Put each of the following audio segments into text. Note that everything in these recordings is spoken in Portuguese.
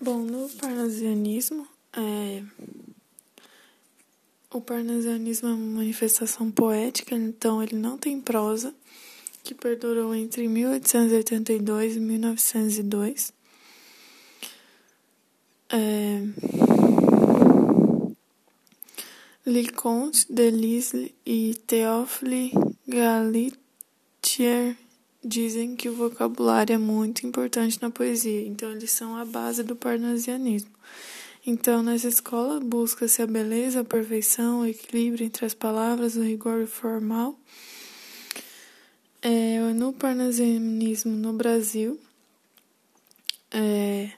Bom, no parnasianismo, é... o parnasianismo é uma manifestação poética, então ele não tem prosa, que perdurou entre 1882 e 1902. É... Leconte, Delisle e Théophile Galitier dizem que o vocabulário é muito importante na poesia, então eles são a base do parnasianismo. Então, nessa escola, busca-se a beleza, a perfeição, o equilíbrio entre as palavras, o rigor formal. É, no parnasianismo no Brasil, é,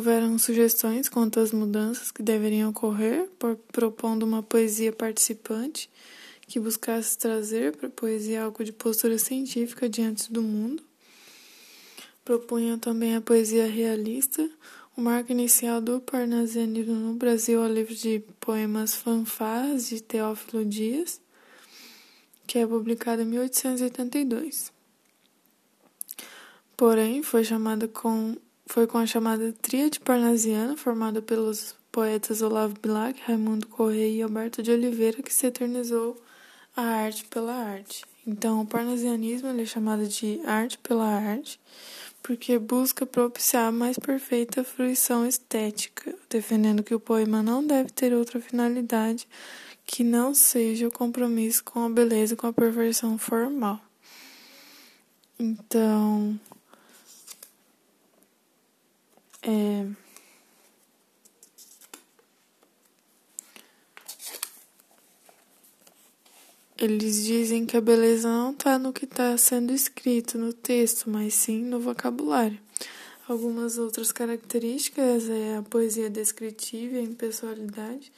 Houveram sugestões quanto às mudanças que deveriam ocorrer, por, propondo uma poesia participante que buscasse trazer para a poesia algo de postura científica diante do mundo. Propunham também a poesia realista. O marco inicial do parnasianismo no Brasil é o livro de poemas Fanfarras de Teófilo Dias, que é publicado em 1882. Porém, foi chamada com foi com a chamada Tríade Parnasiana, formada pelos poetas Olavo Bilac, Raimundo Correia e Alberto de Oliveira, que se eternizou a arte pela arte. Então, o parnasianismo é chamado de arte pela arte, porque busca propiciar a mais perfeita fruição estética, defendendo que o poema não deve ter outra finalidade que não seja o compromisso com a beleza e com a perfeição formal. Então, é... Eles dizem que a beleza não está no que está sendo escrito no texto, mas sim no vocabulário. Algumas outras características é a poesia descritiva e a impessoalidade.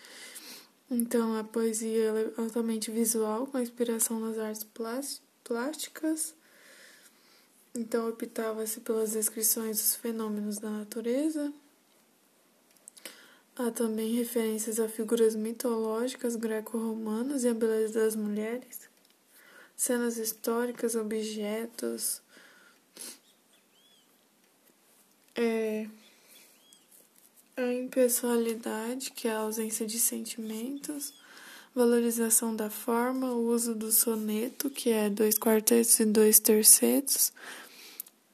Então, a poesia é altamente visual, com inspiração nas artes plásticas então, optava-se pelas descrições dos fenômenos da natureza. Há também referências a figuras mitológicas greco-romanas e a beleza das mulheres, cenas históricas, objetos. É, a impessoalidade, que é a ausência de sentimentos, valorização da forma, o uso do soneto, que é dois quartetos e dois tercetos,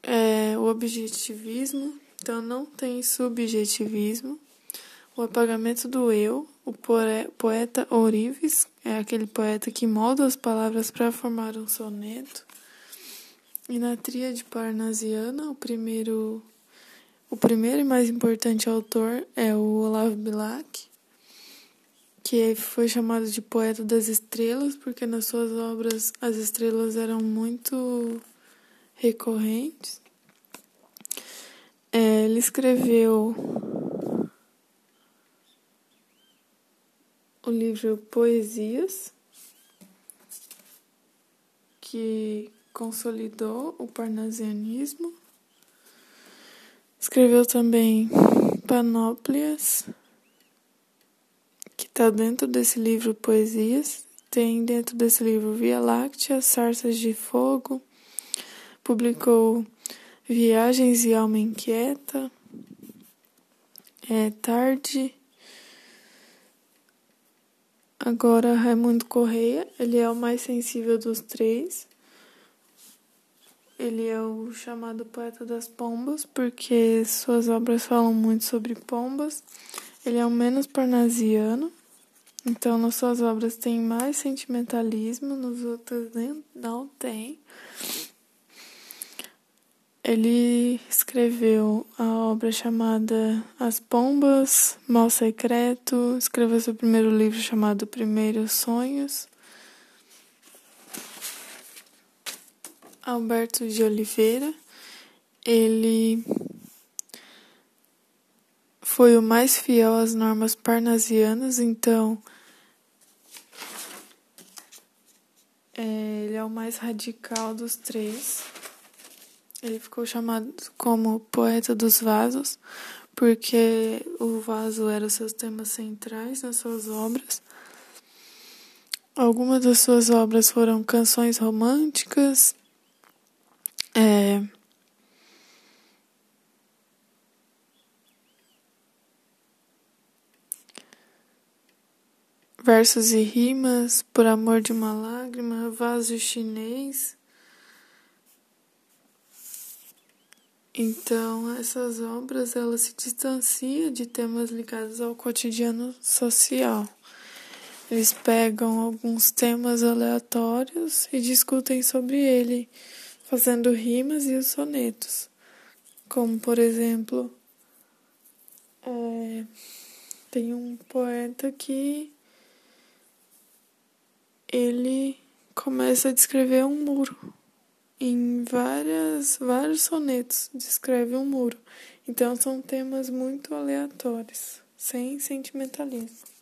é, o objetivismo, então não tem subjetivismo, o apagamento do eu, o poeta Orives, é aquele poeta que molda as palavras para formar um soneto, e na tríade parnasiana, o primeiro, o primeiro e mais importante autor é o Olavo Bilac, que foi chamado de poeta das estrelas, porque nas suas obras as estrelas eram muito recorrentes. É, ele escreveu o livro Poesias, que consolidou o parnasianismo. Escreveu também Panóplias, que está dentro desse livro Poesias. Tem dentro desse livro Via Láctea, Sarças de Fogo, publicou Viagens e Alma Inquieta, é Tarde. Agora, Raimundo Correia, ele é o mais sensível dos três. Ele é o chamado poeta das pombas, porque suas obras falam muito sobre pombas. Ele é o menos parnasiano, então nas suas obras tem mais sentimentalismo, nos outros nem, não tem. Ele escreveu a obra chamada As Pombas, Mal Secreto, escreveu seu primeiro livro chamado Primeiros Sonhos. Alberto de Oliveira, ele foi o mais fiel às normas parnasianas, então é, ele é o mais radical dos três. Ele ficou chamado como poeta dos vasos, porque o vaso era os seus temas centrais nas suas obras. Algumas das suas obras foram canções românticas, é, versos e rimas, Por Amor de uma Lágrima, Vaso Chinês. Então, essas obras elas se distanciam de temas ligados ao cotidiano social. Eles pegam alguns temas aleatórios e discutem sobre ele, fazendo rimas e os sonetos. Como, por exemplo, é, tem um poeta que ele começa a descrever um muro. Em várias, vários sonetos descreve um muro. Então são temas muito aleatórios, sem sentimentalismo.